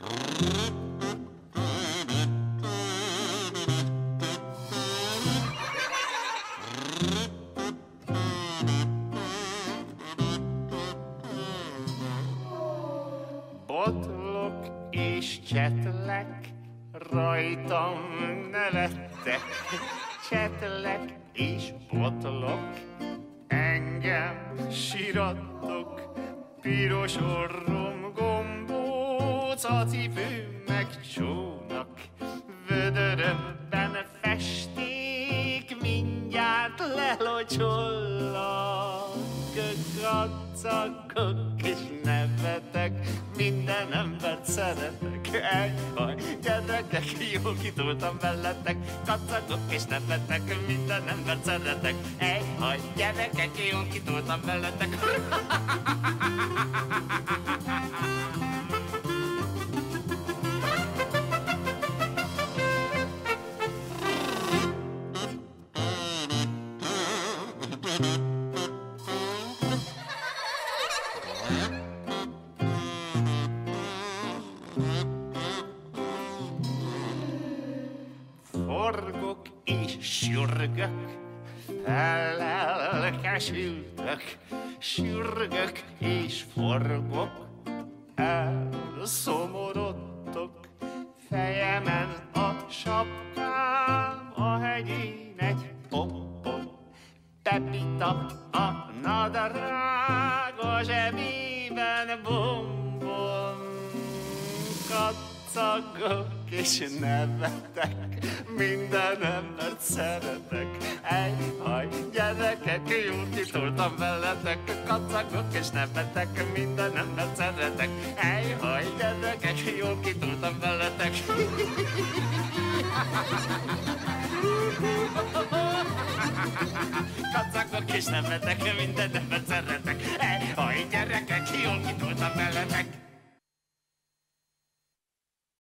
Botlok és csetlek, rajtam nevettek. Csetlek és botlok, engem sirattok. Piros orrom gombóc, a cipő meg csónak. Vödörömben festék, mindjárt lelocsollak. Kacagok és nevetek, minden embert szeretek. Ejjaj, gyerekek, jól kitultam veletek. Kacagok és nevetek, minden embert szeretek. Ejjaj, gyerekek, jól kitultam veletek. Forgok és sürgök, fellelkesültök, sürgök és forgok, elszomorodtok, fejemen a sapkám, a hegyén egy pompom, Pepita a nadrág, a zsebében bombom, kacagok és nevetek, minden embert szeretek. Ejjaj, gyerekek, jól kitoltam veletek, kacagok és nevetek, minden embert szeretek. Ejjaj, gyerekek, jól kitoltam veletek. Kacagok és nevetek, minden embert szeretek. Ejjaj, gyerekek, jól kitoltam veletek.